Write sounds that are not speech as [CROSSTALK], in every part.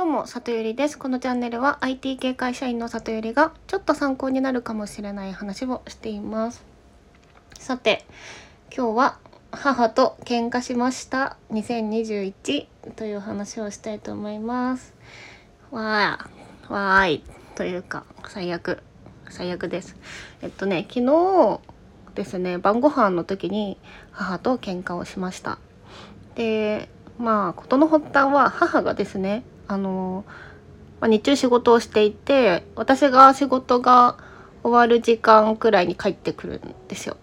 どうも、里ゆりです。このチャンネルは IT 系会社員の里ゆりがちょっと参考になるかもしれない話をしています。さて、今日は母と喧嘩しました2021という話をしたいと思います。わー、わーい、というか、最悪、最悪です。えっとね、昨日ですね、晩ご飯の時に母と喧嘩をしました。で、まあ事の発端は母がですねあの、まあ、日中仕事をしていて私が仕事が終わる時間くらいに帰ってくるんですよ。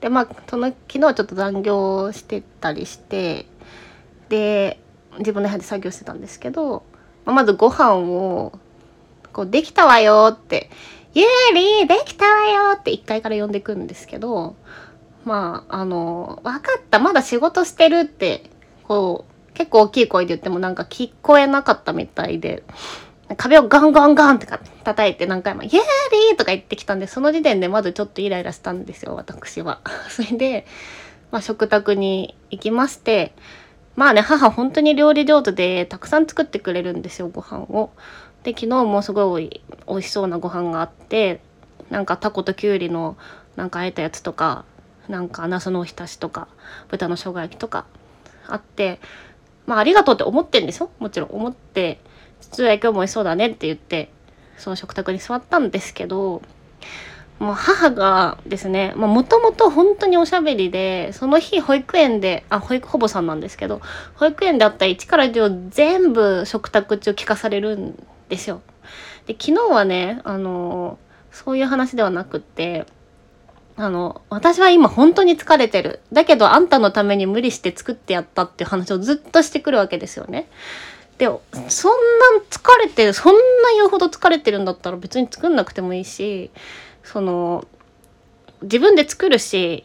でまあその昨日はちょっと残業してたりしてで自分の部屋で作業してたんですけど、まあ、まずご飯をこう「できたわよ」って「ゆうりできたわよ」って1階から呼んでくんですけどまああの「分かったまだ仕事してる」ってこう結構大きい声で言ってもなんか聞こえなかったみたいで、壁をガンガンガンって叩いて何回も、イエーリーとか言ってきたんで、その時点でまずちょっとイライラしたんですよ、私は。[LAUGHS] それで、まあ、食卓に行きまして、まあね、母本当に料理上手でたくさん作ってくれるんですよ、ご飯を。で、昨日もすごい美味しそうなご飯があって、なんかタコときゅうりのなんかあえたやつとか、なんかナスのおひたしとか、豚の生姜焼きとかあって、まあ、ありがとうって思ってんですよ。もちろん思って、父親今日も美味しそうだねって言って、その食卓に座ったんですけど、もう母がですね、もともと本当におしゃべりで、その日保育園で、あ、保育保母さんなんですけど、保育園であった1から10全部食卓中聞かされるんですよ。で、昨日はね、あの、そういう話ではなくって、あの、私は今本当に疲れてる。だけどあんたのために無理して作ってやったっていう話をずっとしてくるわけですよね。で、そんな疲れてる、そんな言うほど疲れてるんだったら別に作んなくてもいいし、その、自分で作るし、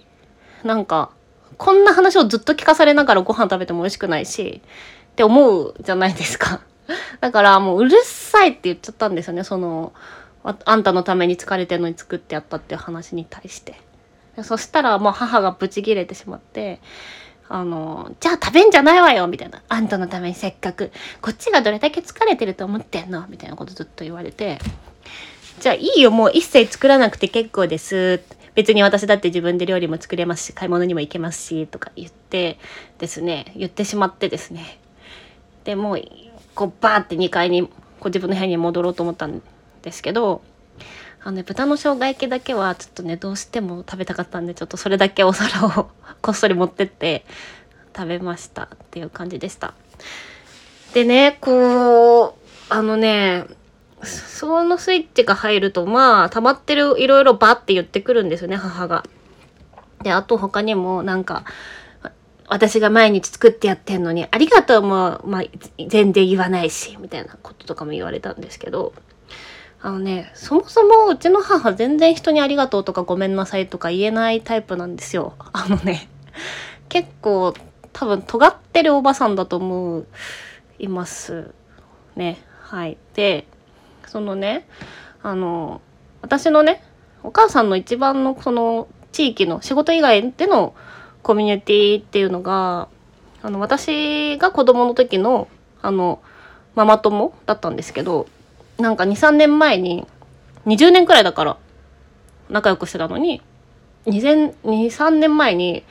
なんか、こんな話をずっと聞かされながらご飯食べても美味しくないし、って思うじゃないですか。だからもううるさいって言っちゃったんですよね、その、あんたのために疲れてるのに作ってやったっていう話に対して。そしたらもう母がブチギレてしまって、あの、じゃあ食べんじゃないわよみたいな。あんたのためにせっかく、こっちがどれだけ疲れてると思ってんの？みたいなことずっと言われて、じゃあいいよ、もう一切作らなくて結構です。別に私だって自分で料理も作れますし、買い物にも行けますし、とか言ってですね、言ってしまってですね。で、もう、こうバーって2階に、こう自分の部屋に戻ろうと思ったんでですけど、あのね、豚の生姜焼きだけはちょっとね、どうしても食べたかったんで、ちょっとそれだけお皿を [LAUGHS] こっそり持ってって食べましたっていう感じでした。でね、こう、あのね、そのスイッチが入ると、まあ、溜まってるいろいろバって言ってくるんですよね、母が。で、あと他にもなんか、私が毎日作ってやってんのに、ありがとうも、まあ、全然言わないし、みたいなこととかも言われたんですけど、あのね、そもそもうちの母全然人にありがとうとかごめんなさいとか言えないタイプなんですよ。[LAUGHS] あのね、結構多分尖ってるおばさんだと思う、いますね。はい。で、そのね、あの、私のね、お母さんの一番のその地域の仕事以外でのコミュニティっていうのが、あの、私が子供の時の、あの、ママ友だったんですけど、なんか2、3年前に、20年くらいだから仲良くしてたのに、2、3年前に、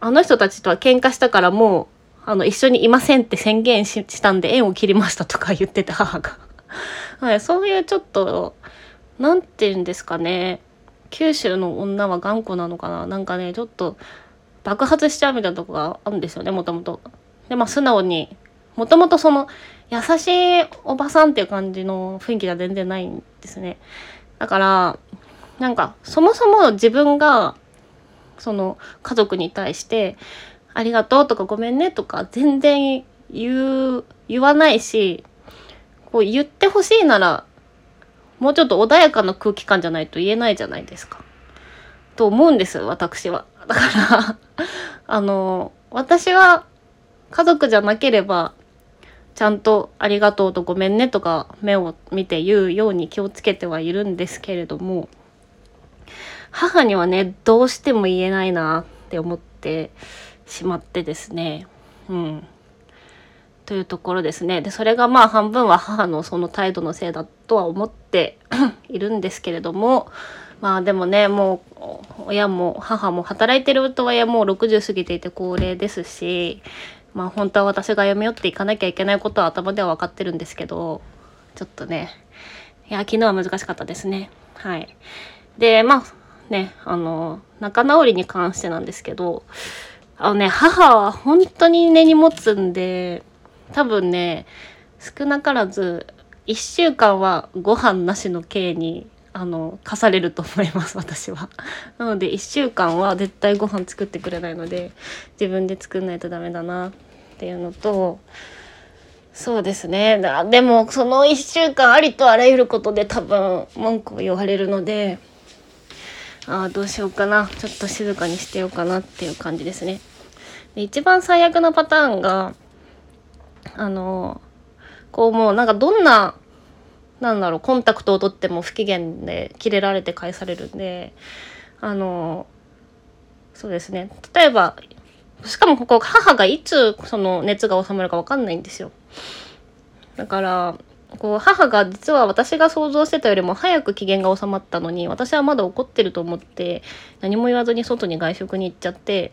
あの人たちとは喧嘩したからもう、あの、一緒にいませんって宣言したんで縁を切りましたとか言ってて母が。はい、そういうちょっと、なんて言うんですかね。九州の女は頑固なのかななんかね、ちょっと爆発しちゃうみたいなとこがあるんですよね、もともと。で、まあ素直に、もともとその、優しいおばさんっていう感じの雰囲気が全然ないんですね。だから、なんか、そもそも自分が、その、家族に対して、ありがとうとかごめんねとか全然言う、言わないし、こう言ってほしいなら、もうちょっと穏やかな空気感じゃないと言えないじゃないですか。と思うんです、私は。だからあの、私は家族じゃなければ、ちゃんとありがとうとごめんねとか目を見て言うように気をつけてはいるんですけれども母にはねどうしても言えないなって思ってしまってですねうんというところですね。で、それがまあ半分は母のその態度のせいだとは思って [COUGHS] いるんですけれども、まあでもね、もう親も母も働いてるとはいえもう60過ぎていて高齢ですし、まあ本当は私が歩み寄っていかなきゃいけないことは頭では分かってるんですけど、ちょっとね、いや、昨日は難しかったですね。はい。で、まあね、あの、仲直りに関してなんですけど、あのね、母は本当に根に持つんで、多分ね、少なからず、1週間はご飯なしの刑に、あの、課されると思います、[LAUGHS] 私は。なので、1週間は絶対ご飯作ってくれないので、自分で作んないとダメだなっていうのと、そうですね。でも、その1週間ありとあらゆることで多分文句を言われるので、ああ、どうしようかな。ちょっと静かにしてようかなっていう感じですね。で一番最悪なパターンが、あの、こうもうなんかどんな、なんだろう、コンタクトを取っても不機嫌で切れられて返されるんで、あの、そうですね。例えば、しかもここ母がいつその熱が収まるかわかんないんですよ。だから、こう母が実は私が想像してたよりも早く機嫌が収まったのに私はまだ怒ってると思って何も言わずに外に外食に行っちゃって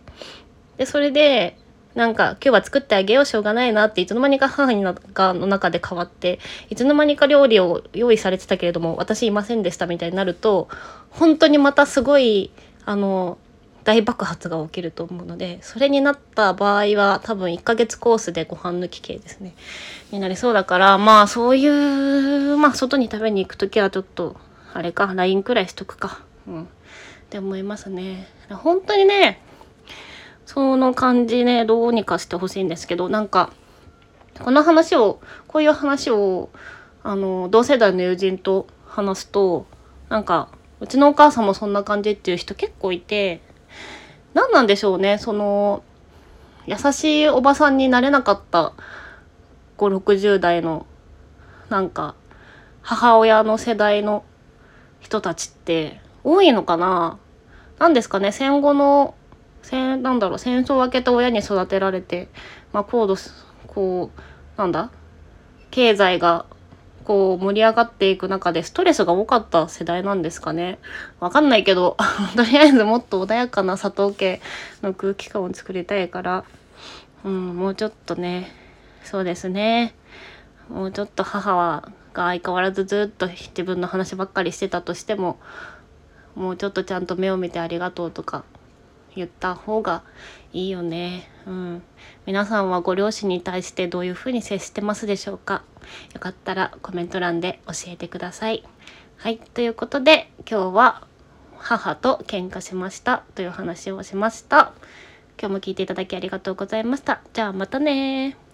でそれでなんか今日は作ってあげようしょうがないなっていつの間にか母にがの中で変わっていつの間にか料理を用意されてたけれども私いませんでしたみたいになると本当にまたすごいあの大爆発が起きると思うのでそれになった場合は多分1ヶ月コースでご飯抜き系ですね。になりそうだからまあそういうまあ外に食べに行く時はちょっとあれか LINE くらいしとくか。うん。って思いますね。本当にねその感じねどうにかしてほしいんですけどなんかこの話をこういう話をあの同世代の友人と話すとなんかうちのお母さんもそんな感じっていう人結構いて何なんでしょうねその優しいおばさんになれなかった560代のなんか母親の世代の人たちって多いのかな？何ですかね戦後の戦なんだろう戦争を明けた親に育てられて、まあ、高度こうなんだ？経済がこう盛り上がっていく中でストレスが多かった世代なんですかね。わかんないけど、[LAUGHS] とりあえずもっと穏やかな佐藤家の空気感を作りたいから、うん、もうちょっとね、そうですね。もうちょっと母は、が相変わらずずっと自分の話ばっかりしてたとしても、もうちょっとちゃんと目を見てありがとうとか言った方がいいよね。うん。皆さんはご両親に対してどういうふうに接してますでしょうか？よかったらコメント欄で教えてください。はい。ということで、今日は母と喧嘩しましたという話をしました。今日も聞いていただきありがとうございました。じゃあまたね